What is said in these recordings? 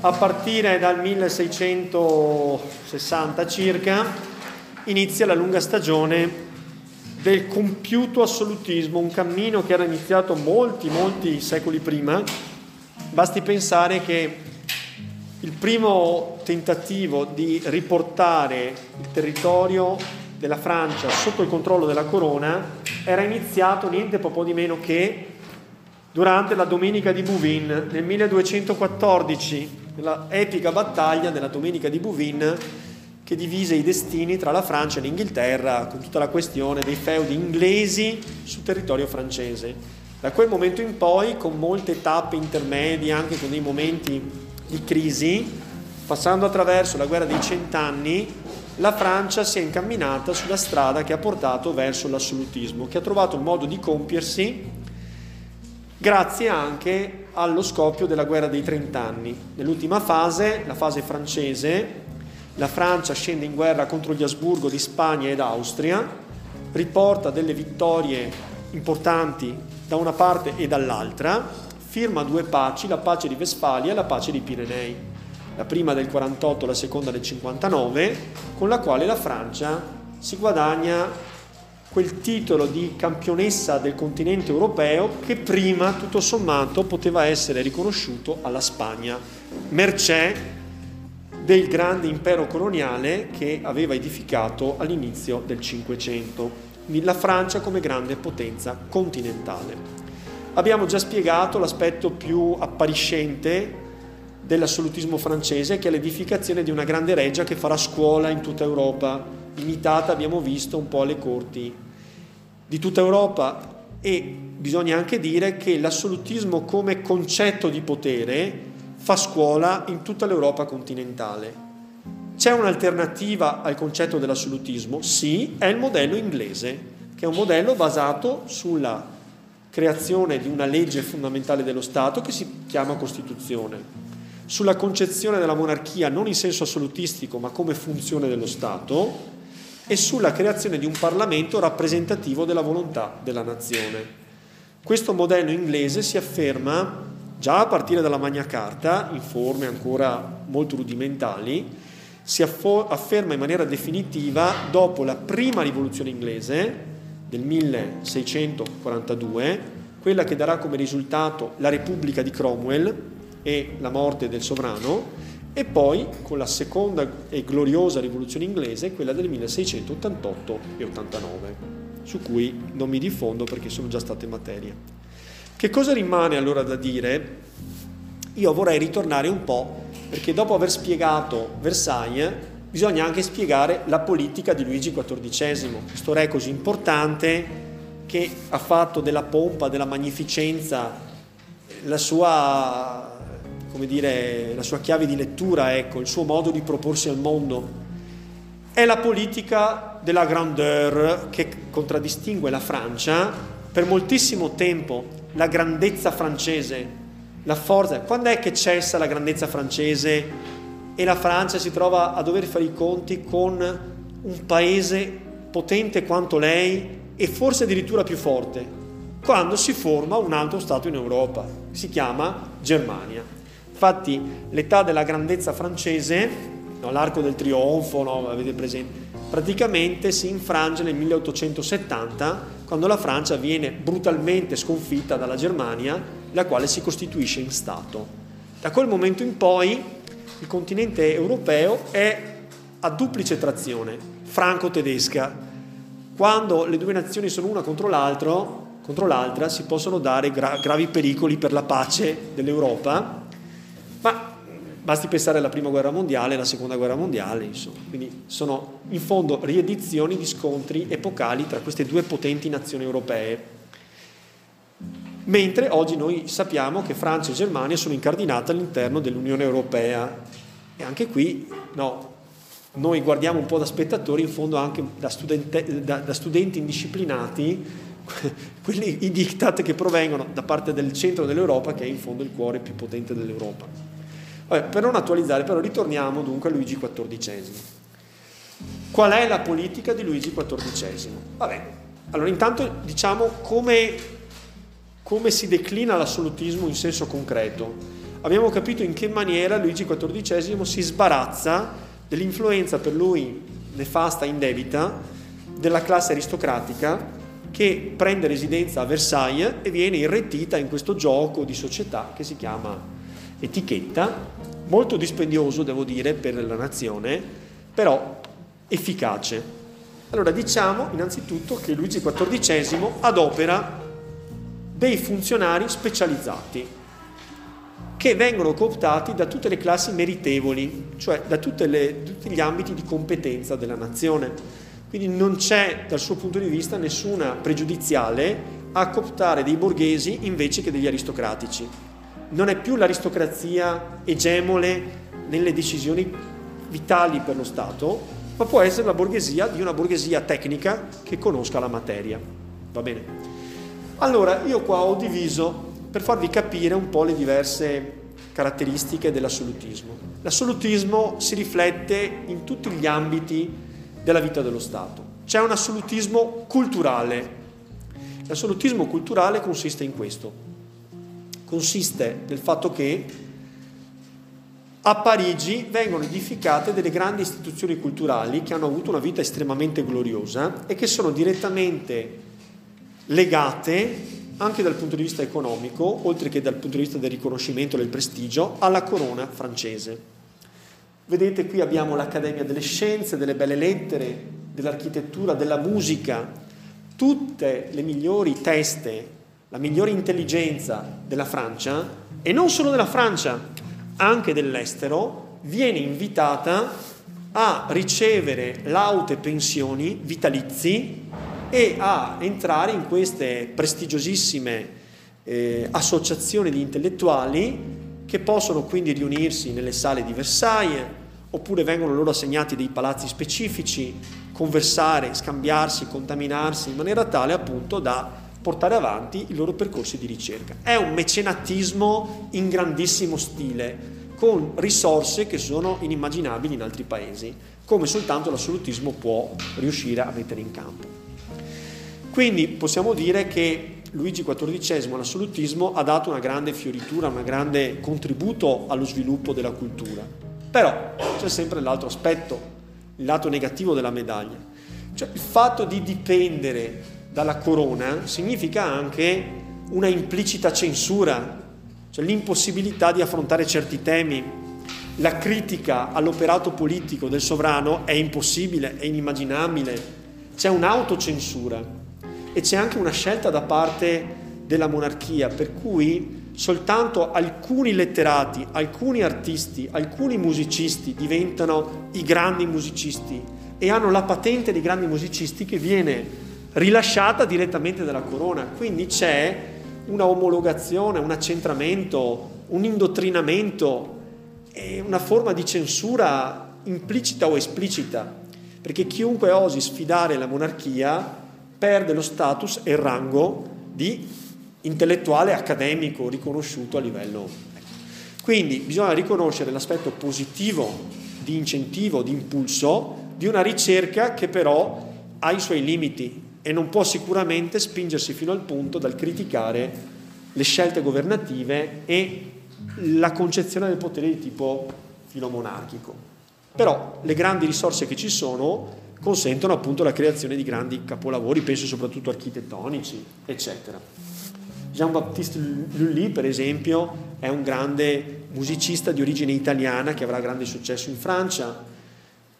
a partire dal 1660 circa inizia la lunga stagione del compiuto assolutismo, un cammino che era iniziato molti, molti secoli prima. Basti pensare che il primo tentativo di riportare il territorio della Francia sotto il controllo della corona era iniziato niente po' di meno che durante la Domenica di Bouvines nel 1214, nella epica battaglia della Domenica di Bouvines che divise i destini tra la Francia e l'Inghilterra con tutta la questione dei feudi inglesi sul territorio francese. Da quel momento in poi, con molte tappe intermedie, anche con dei momenti di crisi, passando attraverso la guerra dei cent'anni, la Francia si è incamminata sulla strada che ha portato verso l'assolutismo, che ha trovato il modo di compiersi grazie anche allo scoppio della guerra dei trent'anni. Nell'ultima fase, la fase francese, la Francia scende in guerra contro gli Asburgo di Spagna ed Austria, riporta delle vittorie importanti da una parte e dall'altra, firma due paci, la pace di Westfalia e la pace di Pirenei, la prima del 48, la seconda del 59, con la quale la Francia si guadagna quel titolo di campionessa del continente europeo che prima, tutto sommato, poteva essere riconosciuto alla Spagna, mercé del grande impero coloniale che aveva edificato all'inizio del Cinquecento, la Francia come grande potenza continentale. Abbiamo già spiegato l'aspetto più appariscente dell'assolutismo francese, che è l'edificazione di una grande reggia che farà scuola in tutta Europa, imitata, abbiamo visto, un po' alle corti di tutta Europa e bisogna anche dire che l'assolutismo come concetto di potere fa scuola in tutta l'Europa continentale. C'è un'alternativa al concetto dell'assolutismo? Sì, è il modello inglese, che è un modello basato sulla creazione di una legge fondamentale dello Stato che si chiama Costituzione, sulla concezione della monarchia non in senso assolutistico ma come funzione dello Stato, e sulla creazione di un Parlamento rappresentativo della volontà della nazione. Questo modello inglese si afferma già a partire dalla Magna Carta, in forme ancora molto rudimentali, si afferma in maniera definitiva dopo la prima rivoluzione inglese del 1642, quella che darà come risultato la Repubblica di Cromwell e la morte del sovrano, e poi con la seconda e gloriosa rivoluzione inglese, quella del 1688 e 89, su cui non mi diffondo perché sono già state materie. Che cosa rimane allora da dire? Io vorrei ritornare un po', perché dopo aver spiegato Versailles, bisogna anche spiegare la politica di Luigi XIV, questo re così importante che ha fatto della pompa, della magnificenza la sua come dire, la sua chiave di lettura, ecco, il suo modo di proporsi al mondo. È la politica della grandeur che contraddistingue la Francia per moltissimo tempo, la grandezza francese, la forza. Quando è che cessa la grandezza francese e la Francia si trova a dover fare i conti con un paese potente quanto lei e forse addirittura più forte? Quando si forma un altro Stato in Europa, si chiama Germania. Infatti l'età della grandezza francese, no, l'arco del trionfo, no, avete presente, praticamente si infrange nel 1870 quando la Francia viene brutalmente sconfitta dalla Germania, la quale si costituisce in Stato. Da quel momento in poi il continente europeo è a duplice trazione, franco-tedesca. Quando le due nazioni sono una contro, contro l'altra si possono dare gra- gravi pericoli per la pace dell'Europa ma basti pensare alla prima guerra mondiale e alla seconda guerra mondiale, insomma. Quindi sono in fondo riedizioni di scontri epocali tra queste due potenti nazioni europee. Mentre oggi noi sappiamo che Francia e Germania sono incardinate all'interno dell'Unione Europea. E anche qui, no, noi guardiamo un po' da spettatori, in fondo anche da, studente, da, da studenti indisciplinati, quelli, i diktat che provengono da parte del centro dell'Europa, che è in fondo il cuore più potente dell'Europa. Vabbè, per non attualizzare, però ritorniamo dunque a Luigi XIV. Qual è la politica di Luigi XIV? Vabbè, allora intanto diciamo come, come si declina l'assolutismo in senso concreto. abbiamo capito in che maniera Luigi XIV si sbarazza dell'influenza per lui nefasta indebita della classe aristocratica che prende residenza a Versailles e viene irretita in questo gioco di società che si chiama etichetta, molto dispendioso devo dire per la nazione, però efficace. Allora diciamo innanzitutto che Luigi XIV adopera dei funzionari specializzati che vengono cooptati da tutte le classi meritevoli, cioè da le, tutti gli ambiti di competenza della nazione. Quindi non c'è dal suo punto di vista nessuna pregiudiziale a cooptare dei borghesi invece che degli aristocratici. Non è più l'aristocrazia egemone nelle decisioni vitali per lo Stato, ma può essere la borghesia di una borghesia tecnica che conosca la materia. Va bene? Allora, io qua ho diviso per farvi capire un po' le diverse caratteristiche dell'assolutismo. L'assolutismo si riflette in tutti gli ambiti della vita dello Stato. C'è un assolutismo culturale. L'assolutismo culturale consiste in questo. Consiste nel fatto che a Parigi vengono edificate delle grandi istituzioni culturali che hanno avuto una vita estremamente gloriosa e che sono direttamente legate anche dal punto di vista economico, oltre che dal punto di vista del riconoscimento del prestigio, alla corona francese. Vedete qui abbiamo l'Accademia delle Scienze, delle Belle Lettere, dell'Architettura, della Musica, tutte le migliori teste, la migliore intelligenza della Francia, e non solo della Francia, anche dell'estero, viene invitata a ricevere laute pensioni vitalizi e a entrare in queste prestigiosissime eh, associazioni di intellettuali che possono quindi riunirsi nelle sale di Versailles oppure vengono loro assegnati dei palazzi specifici, conversare, scambiarsi, contaminarsi in maniera tale appunto da portare avanti i loro percorsi di ricerca. È un mecenatismo in grandissimo stile, con risorse che sono inimmaginabili in altri paesi, come soltanto l'assolutismo può riuscire a mettere in campo. Quindi possiamo dire che Luigi XIV all'assolutismo ha dato una grande fioritura, un grande contributo allo sviluppo della cultura. Però c'è sempre l'altro aspetto, il lato negativo della medaglia. Cioè il fatto di dipendere dalla corona significa anche una implicita censura, cioè l'impossibilità di affrontare certi temi. La critica all'operato politico del sovrano è impossibile, è inimmaginabile. C'è un'autocensura e c'è anche una scelta da parte della monarchia, per cui soltanto alcuni letterati, alcuni artisti, alcuni musicisti diventano i grandi musicisti e hanno la patente dei grandi musicisti che viene rilasciata direttamente dalla corona. Quindi c'è una omologazione, un accentramento, un indottrinamento e una forma di censura implicita o esplicita, perché chiunque osi sfidare la monarchia perde lo status e il rango di intellettuale accademico riconosciuto a livello. Quindi bisogna riconoscere l'aspetto positivo di incentivo, di impulso di una ricerca che però ha i suoi limiti e non può sicuramente spingersi fino al punto dal criticare le scelte governative e la concezione del potere di tipo filomonarchico. Però le grandi risorse che ci sono consentono appunto la creazione di grandi capolavori, penso soprattutto architettonici, eccetera. Jean-Baptiste Lully, per esempio, è un grande musicista di origine italiana che avrà grande successo in Francia.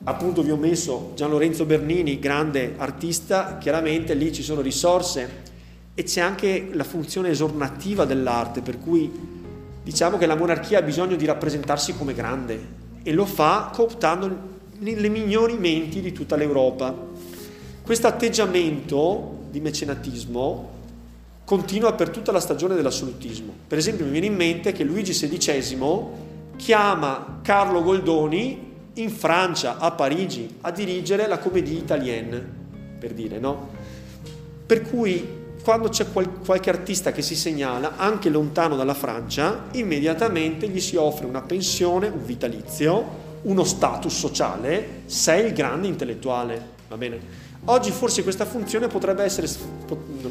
Appunto vi ho messo Gian Lorenzo Bernini, grande artista, chiaramente lì ci sono risorse e c'è anche la funzione esornativa dell'arte, per cui diciamo che la monarchia ha bisogno di rappresentarsi come grande e lo fa cooptando le migliori menti di tutta l'Europa. Questo atteggiamento di mecenatismo continua per tutta la stagione dell'assolutismo. Per esempio mi viene in mente che Luigi XVI chiama Carlo Goldoni in Francia, a Parigi, a dirigere la Comédie Italienne, per dire, no? Per cui quando c'è qual- qualche artista che si segnala, anche lontano dalla Francia, immediatamente gli si offre una pensione, un vitalizio, uno status sociale, sei il grande intellettuale, va bene? Oggi forse questa funzione potrebbe essere,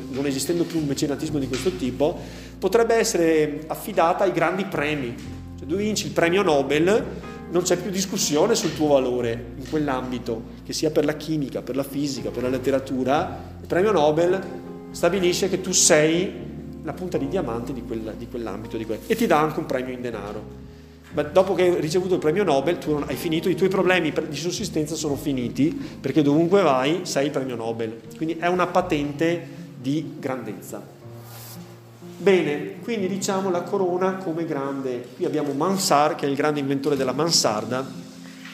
non esistendo più un mecenatismo di questo tipo, potrebbe essere affidata ai grandi premi, Cioè, tu vinci il premio Nobel, non c'è più discussione sul tuo valore in quell'ambito, che sia per la chimica, per la fisica, per la letteratura. Il premio Nobel stabilisce che tu sei la punta di diamante di, quel, di quell'ambito di quel, e ti dà anche un premio in denaro. Ma dopo che hai ricevuto il premio Nobel, tu hai finito, i tuoi problemi di sussistenza sono finiti, perché dovunque vai sei il premio Nobel. Quindi è una patente di grandezza. Bene, quindi diciamo la corona come grande. Qui abbiamo Mansart, che è il grande inventore della mansarda,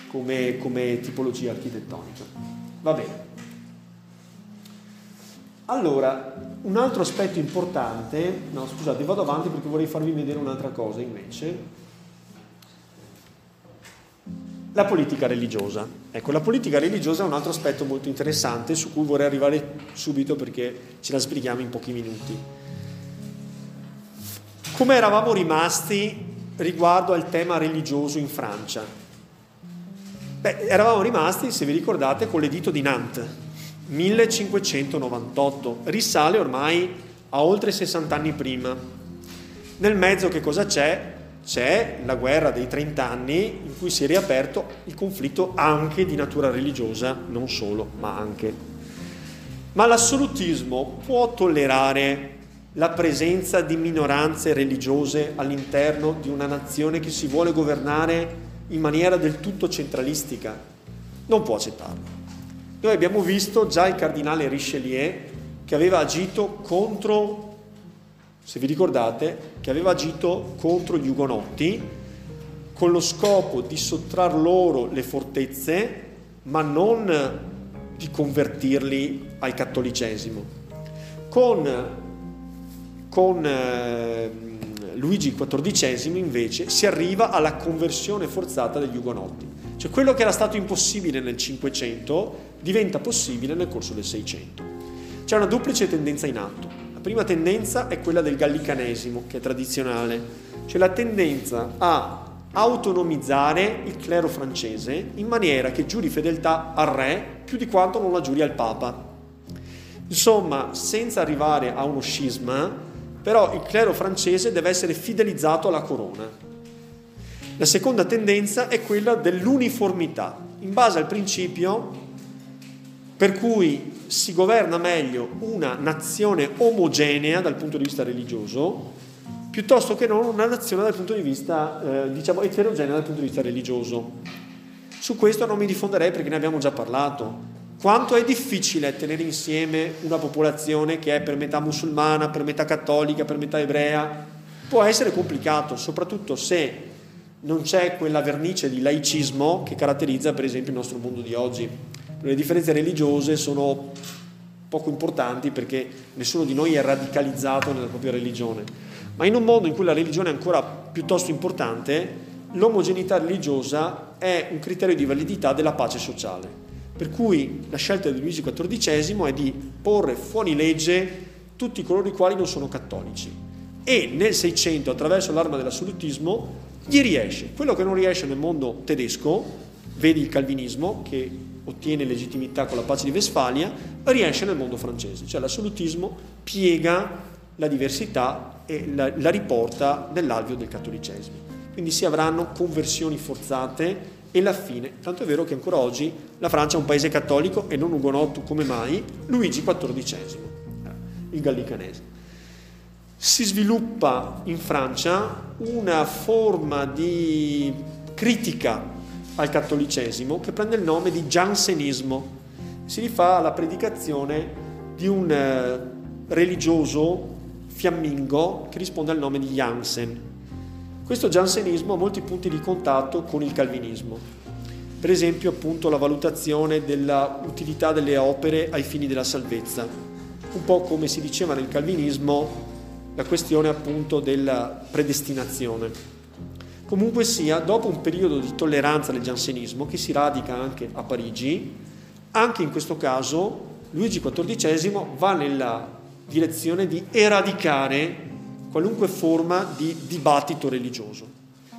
come, come tipologia architettonica. Va bene. Allora, un altro aspetto importante, no scusate, vado avanti perché vorrei farvi vedere un'altra cosa invece. La politica religiosa. Ecco, la politica religiosa è un altro aspetto molto interessante su cui vorrei arrivare subito perché ce la spieghiamo in pochi minuti. Come eravamo rimasti riguardo al tema religioso in Francia? Beh, eravamo rimasti, se vi ricordate, con l'edito di Nantes, 1598, risale ormai a oltre 60 anni prima. Nel mezzo che cosa c'è? C'è la guerra dei 30 anni in cui si è riaperto il conflitto anche di natura religiosa, non solo, ma anche. Ma l'assolutismo può tollerare la presenza di minoranze religiose all'interno di una nazione che si vuole governare in maniera del tutto centralistica? Non può accettarlo. Noi abbiamo visto già il cardinale Richelieu che aveva agito contro, se vi ricordate, che aveva agito contro gli ugonotti con lo scopo di sottrar loro le fortezze, ma non di convertirli al cattolicesimo. Con, con eh, Luigi XIV invece si arriva alla conversione forzata degli ugonotti. Cioè quello che era stato impossibile nel Cinquecento diventa possibile nel corso del Seicento. C'è una duplice tendenza in atto. Prima tendenza è quella del gallicanesimo, che è tradizionale, cioè la tendenza a autonomizzare il clero francese in maniera che giuri fedeltà al re più di quanto non la giuri al papa. Insomma, senza arrivare a uno scisma, però il clero francese deve essere fidelizzato alla corona. La seconda tendenza è quella dell'uniformità, in base al principio per cui si governa meglio una nazione omogenea dal punto di vista religioso piuttosto che non una nazione dal punto di vista, eh, diciamo, eterogenea dal punto di vista religioso. Su questo non mi diffonderei perché ne abbiamo già parlato. Quanto è difficile tenere insieme una popolazione che è per metà musulmana, per metà cattolica, per metà ebrea? Può essere complicato, soprattutto se non c'è quella vernice di laicismo che caratterizza per esempio il nostro mondo di oggi le differenze religiose sono poco importanti perché nessuno di noi è radicalizzato nella propria religione. Ma in un mondo in cui la religione è ancora piuttosto importante, l'omogeneità religiosa è un criterio di validità della pace sociale. Per cui la scelta di Luigi XIV è di porre fuori legge tutti coloro i quali non sono cattolici. E nel Seicento, attraverso l'arma dell'assolutismo, gli riesce. Quello che non riesce nel mondo tedesco, vedi il calvinismo, che ottiene legittimità con la pace di Westfalia, riesce nel mondo francese, cioè l'assolutismo piega la diversità e la, la riporta nell'alveo del cattolicesimo. Quindi si avranno conversioni forzate e la fine, tanto è vero che ancora oggi la Francia è un paese cattolico e non ugonotto come mai Luigi XIV, il gallicanese. Si sviluppa in Francia una forma di critica al cattolicesimo che prende il nome di Jansenismo. Si rifà alla predicazione di un eh, religioso fiammingo che risponde al nome di Jansen. Questo Jansenismo ha molti punti di contatto con il calvinismo. Per esempio, appunto, la valutazione dell'utilità delle opere ai fini della salvezza. Un po' come si diceva nel calvinismo, la questione appunto della predestinazione. Comunque sia, dopo un periodo di tolleranza del giansenismo che si radica anche a Parigi, anche in questo caso Luigi XIV va nella direzione di eradicare qualunque forma di dibattito religioso.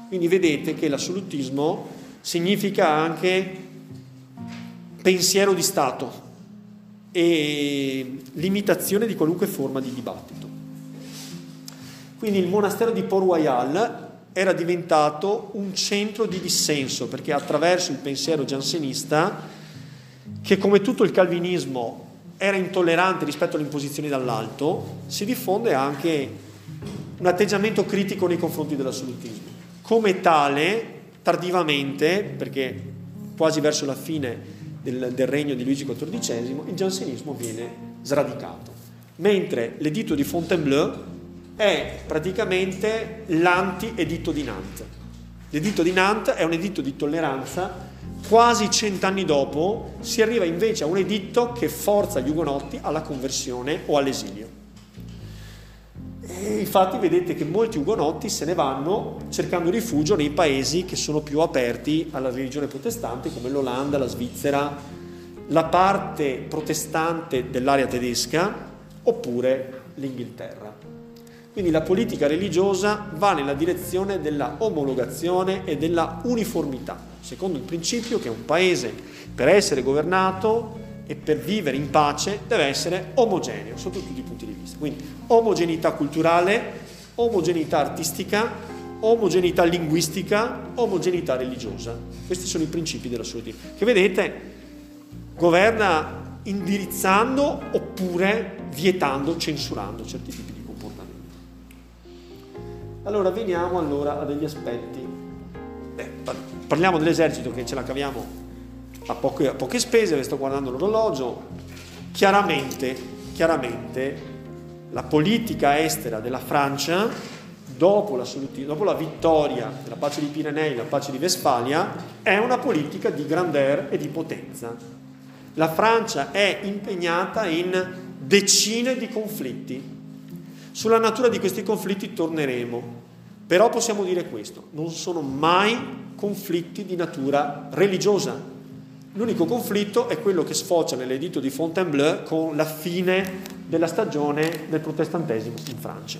Quindi vedete che l'assolutismo significa anche pensiero di Stato e limitazione di qualunque forma di dibattito. Quindi il monastero di Port Royal era diventato un centro di dissenso, perché attraverso il pensiero giansenista, che come tutto il calvinismo era intollerante rispetto alle imposizioni dall'alto, si diffonde anche un atteggiamento critico nei confronti dell'assolutismo. Come tale, tardivamente, perché quasi verso la fine del, del regno di Luigi XIV, il giansenismo viene sradicato, mentre l'editto di Fontainebleau è praticamente l'anti-editto di Nantes. L'editto di Nantes è un editto di tolleranza, quasi cent'anni dopo si arriva invece a un editto che forza gli ugonotti alla conversione o all'esilio. E infatti vedete che molti ugonotti se ne vanno cercando rifugio nei paesi che sono più aperti alla religione protestante, come l'Olanda, la Svizzera, la parte protestante dell'area tedesca oppure l'Inghilterra. Quindi la politica religiosa va nella direzione della omologazione e della uniformità, secondo il principio che un paese per essere governato e per vivere in pace deve essere omogeneo sotto tutti i punti di vista. Quindi omogeneità culturale, omogeneità artistica, omogeneità linguistica, omogeneità religiosa. Questi sono i principi della Dio, che vedete governa indirizzando oppure vietando, censurando certi tipi. Allora veniamo allora a degli aspetti. Beh, parliamo dell'esercito che ce la caviamo a poche, a poche spese, sto guardando l'orologio, chiaramente, chiaramente la politica estera della Francia, dopo la, dopo la vittoria della pace di Pirenei, la pace di Vestfalia, è una politica di grandeur e di potenza. La Francia è impegnata in decine di conflitti. Sulla natura di questi conflitti torneremo, però possiamo dire questo, non sono mai conflitti di natura religiosa, L'unico conflitto è quello che sfocia nell'editto di Fontainebleau con la fine della stagione del protestantesimo in Francia.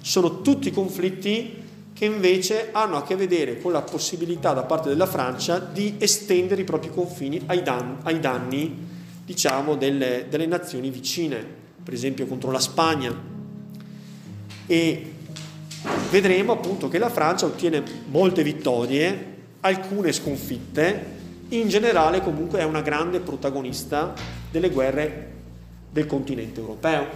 Sono tutti conflitti che invece hanno a che vedere con la possibilità da parte della Francia di estendere i propri confini ai danni, ai danni diciamo, delle, delle nazioni vicine, per esempio contro la Spagna. E vedremo appunto che la Francia ottiene molte vittorie, alcune sconfitte, in generale comunque è una grande protagonista delle guerre del continente europeo.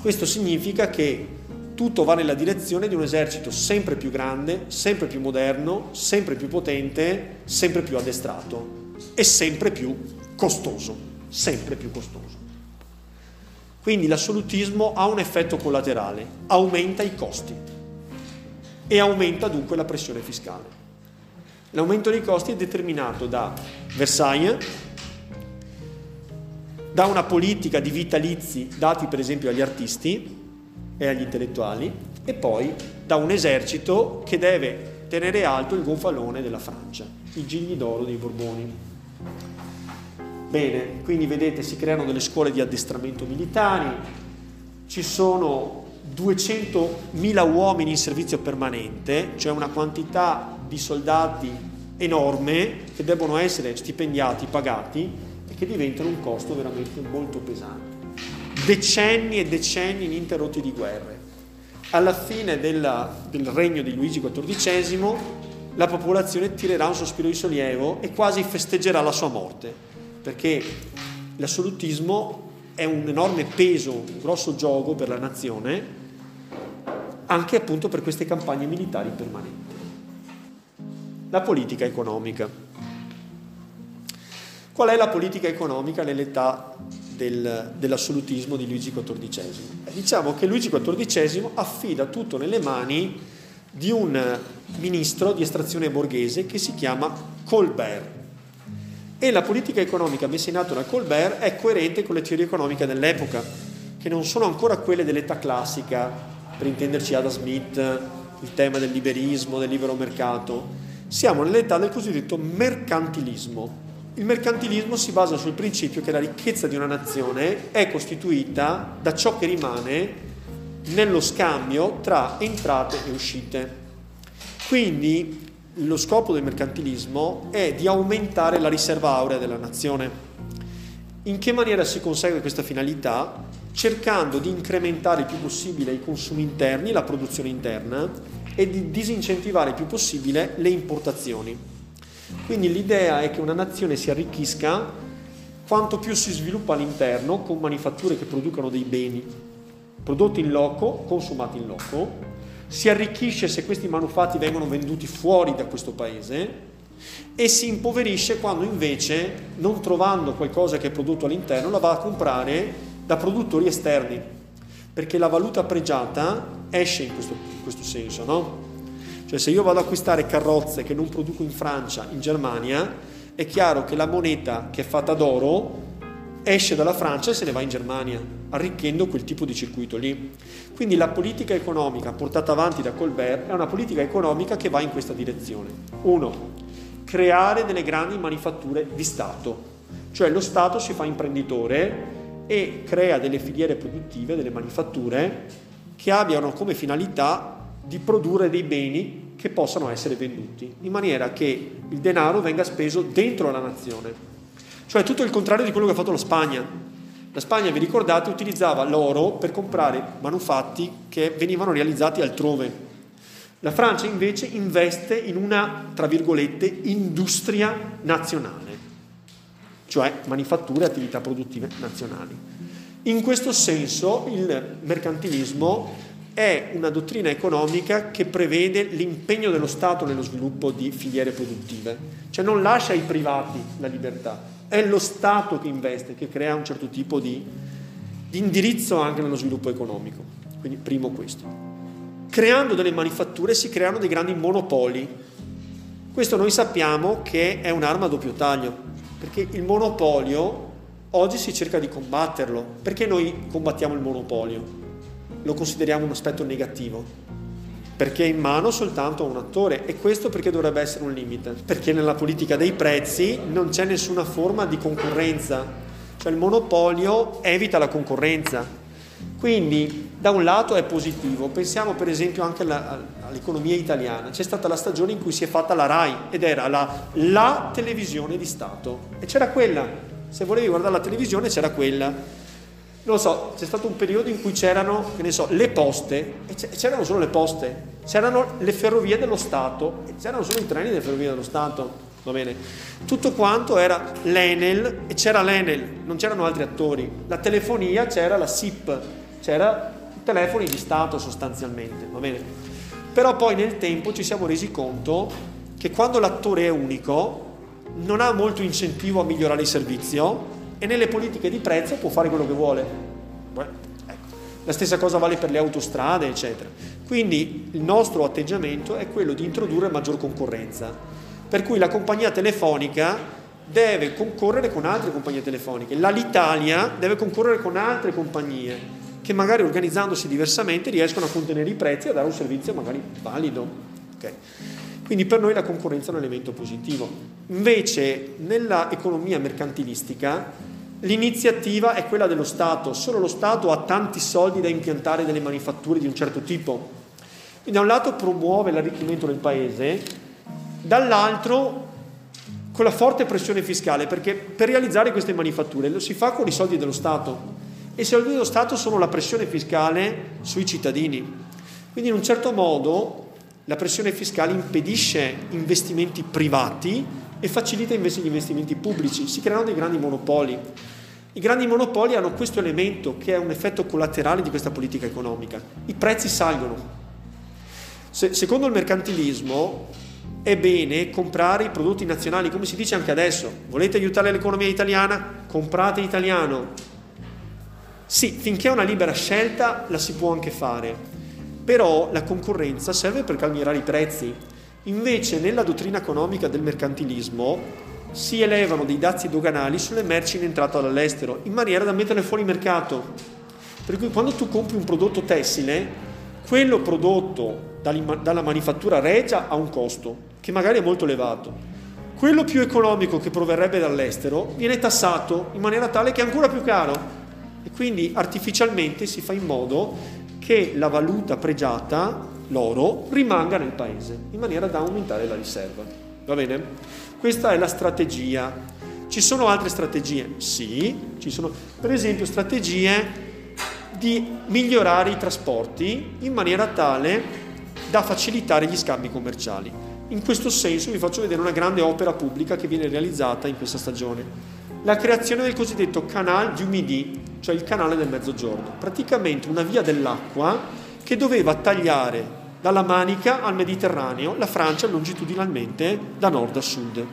Questo significa che tutto va nella direzione di un esercito sempre più grande, sempre più moderno, sempre più potente, sempre più addestrato e sempre più costoso, sempre più costoso. Quindi l'assolutismo ha un effetto collaterale, aumenta i costi e aumenta dunque la pressione fiscale. L'aumento dei costi è determinato da Versailles, da una politica di vitalizi dati per esempio agli artisti e agli intellettuali e poi da un esercito che deve tenere alto il gonfalone della Francia, i gigli d'oro dei Borboni. Bene, quindi vedete si creano delle scuole di addestramento militari, ci sono 200.000 uomini in servizio permanente, cioè una quantità di soldati enorme che debbono essere stipendiati, pagati e che diventano un costo veramente molto pesante. Decenni e decenni ininterrotti di guerre. Alla fine della, del regno di Luigi XIV la popolazione tirerà un sospiro di sollievo e quasi festeggerà la sua morte, perché l'assolutismo è un enorme peso, un grosso gioco per la nazione, anche appunto per queste campagne militari permanenti. La politica economica. Qual è la politica economica nell'età del, dell'assolutismo di Luigi XIV? Diciamo che Luigi XIV affida tutto nelle mani di un ministro di estrazione borghese che si chiama Colbert. E la politica economica messa in atto da Colbert è coerente con le teorie economiche dell'epoca, che non sono ancora quelle dell'età classica per intenderci Adam Smith, il tema del liberismo, del libero mercato. Siamo nell'età del cosiddetto mercantilismo. Il mercantilismo si basa sul principio che la ricchezza di una nazione è costituita da ciò che rimane nello scambio tra entrate e uscite. Quindi lo scopo del mercantilismo è di aumentare la riserva aurea della nazione. In che maniera si consegue questa finalità? cercando di incrementare il più possibile i consumi interni, la produzione interna e di disincentivare il più possibile le importazioni. Quindi l'idea è che una nazione si arricchisca quanto più si sviluppa all'interno con manifatture che producano dei beni prodotti in loco, consumati in loco, si arricchisce se questi manufatti vengono venduti fuori da questo paese e si impoverisce quando invece, non trovando qualcosa che è prodotto all'interno, la va a comprare da produttori esterni, perché la valuta pregiata esce in questo, in questo senso, no? Cioè se io vado ad acquistare carrozze che non produco in Francia, in Germania, è chiaro che la moneta che è fatta d'oro esce dalla Francia e se ne va in Germania, arricchendo quel tipo di circuito lì. Quindi la politica economica portata avanti da Colbert è una politica economica che va in questa direzione. Uno, creare delle grandi manifatture di Stato, cioè lo Stato si fa imprenditore e crea delle filiere produttive, delle manifatture che abbiano come finalità di produrre dei beni che possano essere venduti, in maniera che il denaro venga speso dentro la nazione. Cioè tutto il contrario di quello che ha fatto la Spagna. La Spagna, vi ricordate, utilizzava l'oro per comprare manufatti che venivano realizzati altrove. La Francia invece investe in una, tra virgolette, industria nazionale, cioè manifatture e attività produttive nazionali. In questo senso il mercantilismo è una dottrina economica che prevede l'impegno dello Stato nello sviluppo di filiere produttive, cioè non lascia ai privati la libertà, è lo Stato che investe, che crea un certo tipo di, di indirizzo anche nello sviluppo economico. Quindi primo questo. Creando delle manifatture si creano dei grandi monopoli. Questo noi sappiamo che è un'arma a doppio taglio, perché il monopolio oggi si cerca di combatterlo. Perché noi combattiamo il monopolio? Lo consideriamo un aspetto negativo perché è in mano soltanto a un attore. E questo perché dovrebbe essere un limite? Perché nella politica dei prezzi non c'è nessuna forma di concorrenza, cioè il monopolio evita la concorrenza. Quindi da un lato è positivo, pensiamo per esempio anche alla, all'economia italiana, c'è stata la stagione in cui si è fatta la RAI ed era la, la televisione di Stato. E c'era quella, se volevi guardare la televisione c'era quella non lo so, c'è stato un periodo in cui c'erano, che ne so, le poste, e c'erano solo le poste, c'erano le ferrovie dello Stato, e c'erano solo i treni delle ferrovie dello Stato, va bene? Tutto quanto era l'Enel, e c'era l'Enel, non c'erano altri attori. La telefonia c'era la SIP, c'era telefoni di Stato sostanzialmente, va bene? Però poi nel tempo ci siamo resi conto che quando l'attore è unico, non ha molto incentivo a migliorare il servizio, e nelle politiche di prezzo può fare quello che vuole. Beh, ecco. La stessa cosa vale per le autostrade, eccetera. Quindi il nostro atteggiamento è quello di introdurre maggior concorrenza, per cui la compagnia telefonica deve concorrere con altre compagnie telefoniche, l'Alitalia deve concorrere con altre compagnie che magari organizzandosi diversamente riescono a contenere i prezzi e a dare un servizio magari valido. Okay. Quindi per noi la concorrenza è un elemento positivo. Invece nella economia mercantilistica L'iniziativa è quella dello Stato, solo lo Stato ha tanti soldi da impiantare delle manifatture di un certo tipo. Quindi da un lato promuove l'arricchimento del paese, dall'altro con la forte pressione fiscale, perché per realizzare queste manifatture lo si fa con i soldi dello Stato e i soldi dello Stato sono la pressione fiscale sui cittadini. Quindi in un certo modo la pressione fiscale impedisce investimenti privati e facilita invece gli investimenti pubblici, si creano dei grandi monopoli. I grandi monopoli hanno questo elemento che è un effetto collaterale di questa politica economica. I prezzi salgono. Se, secondo il mercantilismo è bene comprare i prodotti nazionali, come si dice anche adesso. Volete aiutare l'economia italiana? Comprate italiano. Sì, finché è una libera scelta la si può anche fare, però la concorrenza serve per calmierare i prezzi. Invece nella dottrina economica del mercantilismo si elevano dei dazi doganali sulle merci in entrata dall'estero, in maniera da metterle fuori mercato. Per cui quando tu compri un prodotto tessile, quello prodotto dalla manifattura regia ha un costo, che magari è molto elevato. Quello più economico che proverrebbe dall'estero viene tassato in maniera tale che è ancora più caro. E quindi artificialmente si fa in modo che la valuta pregiata, l'oro, rimanga nel paese, in maniera da aumentare la riserva. Va bene? Questa è la strategia. Ci sono altre strategie? Sì, ci sono per esempio strategie di migliorare i trasporti in maniera tale da facilitare gli scambi commerciali. In questo senso vi faccio vedere una grande opera pubblica che viene realizzata in questa stagione. La creazione del cosiddetto Canal du Midi, cioè il canale del mezzogiorno, praticamente una via dell'acqua che doveva tagliare dalla Manica al Mediterraneo la Francia longitudinalmente da nord a sud.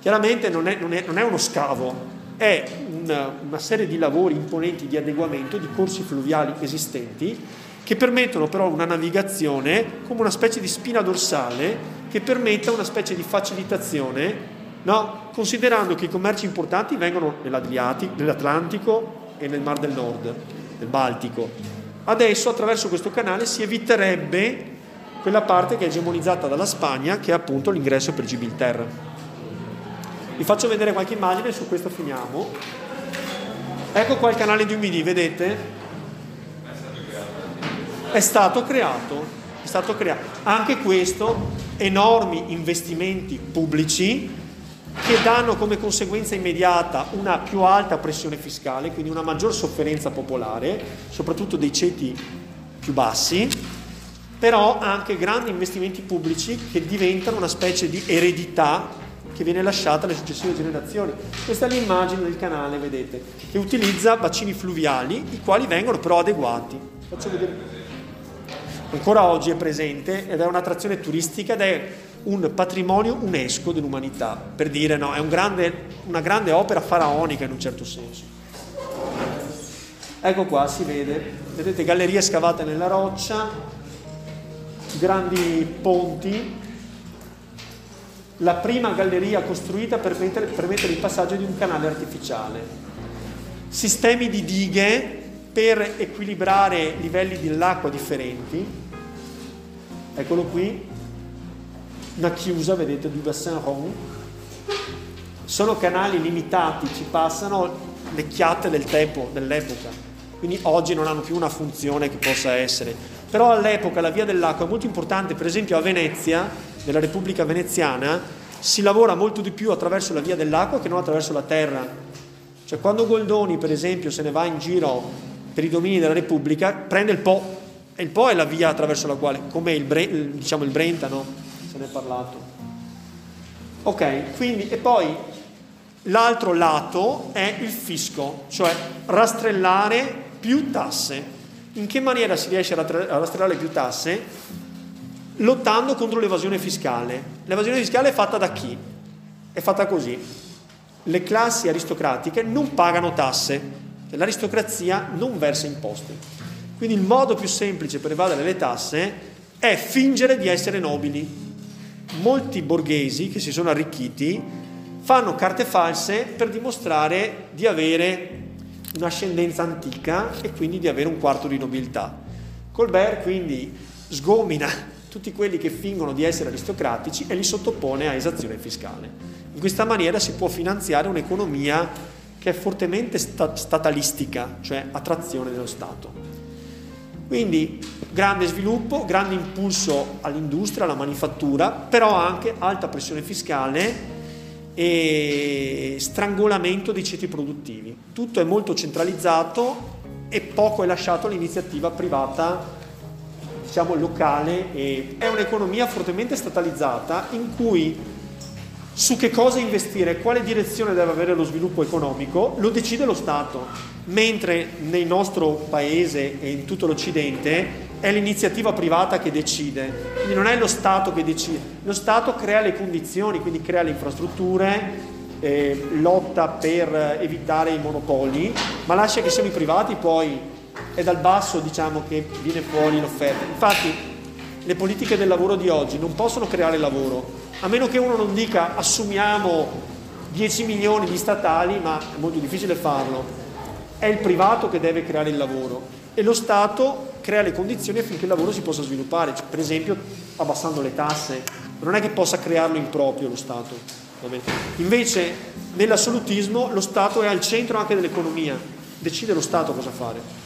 Chiaramente non è, non è, non è uno scavo, è una, una serie di lavori imponenti di adeguamento di corsi fluviali esistenti che permettono però una navigazione come una specie di spina dorsale che permetta una specie di facilitazione, no? considerando che i commerci importanti vengono nell'Atlantico e nel Mar del Nord, nel Baltico. Adesso attraverso questo canale si eviterebbe quella parte che è egemonizzata dalla Spagna, che è appunto l'ingresso per Gibilterra. Vi faccio vedere qualche immagine, su questo finiamo. Ecco qua il canale di umidi, vedete? È stato creato, è stato creato. Anche questo, enormi investimenti pubblici che danno come conseguenza immediata una più alta pressione fiscale, quindi una maggior sofferenza popolare, soprattutto dei ceti più bassi, però anche grandi investimenti pubblici che diventano una specie di eredità che viene lasciata alle successive generazioni. Questa è l'immagine del canale, vedete, che utilizza bacini fluviali, i quali vengono però adeguati. Faccio vedere. Ancora oggi è presente ed è un'attrazione turistica ed è un patrimonio UNESCO dell'umanità, per dire no, è un grande, una grande opera faraonica in un certo senso. Ecco qua, si vede, vedete gallerie scavate nella roccia, grandi ponti, la prima galleria costruita per permettere, permettere il passaggio di un canale artificiale, sistemi di dighe per equilibrare livelli dell'acqua differenti, eccolo qui, una chiusa, vedete, du Bassin Rond, sono canali limitati, ci passano le chiatte del tempo, dell'epoca, quindi oggi non hanno più una funzione che possa essere. Però all'epoca la via dell'acqua è molto importante, per esempio a Venezia, nella Repubblica Veneziana, si lavora molto di più attraverso la via dell'acqua che non attraverso la terra. Cioè quando Goldoni, per esempio, se ne va in giro per i domini della Repubblica, prende il Po, e il Po è la via attraverso la quale, come il, Bre, diciamo il Brenta, no? Se ne è parlato. Ok, quindi, e poi l'altro lato è il fisco, cioè rastrellare più tasse. In che maniera si riesce a rastrellare più tasse? Lottando contro l'evasione fiscale. L'evasione fiscale è fatta da chi? È fatta così. Le classi aristocratiche non pagano tasse, l'aristocrazia non versa imposte. Quindi il modo più semplice per evadere le tasse è fingere di essere nobili. Molti borghesi che si sono arricchiti fanno carte false per dimostrare di avere un'ascendenza antica e quindi di avere un quarto di nobiltà. Colbert quindi sgomina tutti quelli che fingono di essere aristocratici e li sottopone a esazione fiscale. In questa maniera si può finanziare un'economia che è fortemente sta- statalistica, cioè attrazione dello Stato. Quindi grande sviluppo, grande impulso all'industria, alla manifattura, però anche alta pressione fiscale e strangolamento dei ceti produttivi. Tutto è molto centralizzato e poco è lasciato all'iniziativa privata, diciamo locale. È un'economia fortemente statalizzata in cui su che cosa investire, quale direzione deve avere lo sviluppo economico, lo decide lo Stato, mentre nel nostro paese e in tutto l'Occidente è l'iniziativa privata che decide, quindi non è lo Stato che decide, lo Stato crea le condizioni, quindi crea le infrastrutture, eh, lotta per evitare i monopoli, ma lascia che siano i privati poi, è dal basso diciamo che viene fuori l'offerta. Infatti le politiche del lavoro di oggi non possono creare lavoro, a meno che uno non dica assumiamo 10 milioni di statali, ma è molto difficile farlo, è il privato che deve creare il lavoro e lo Stato crea le condizioni affinché il lavoro si possa sviluppare, per esempio abbassando le tasse, non è che possa crearlo in proprio lo Stato. Invece nell'assolutismo lo Stato è al centro anche dell'economia, decide lo Stato cosa fare.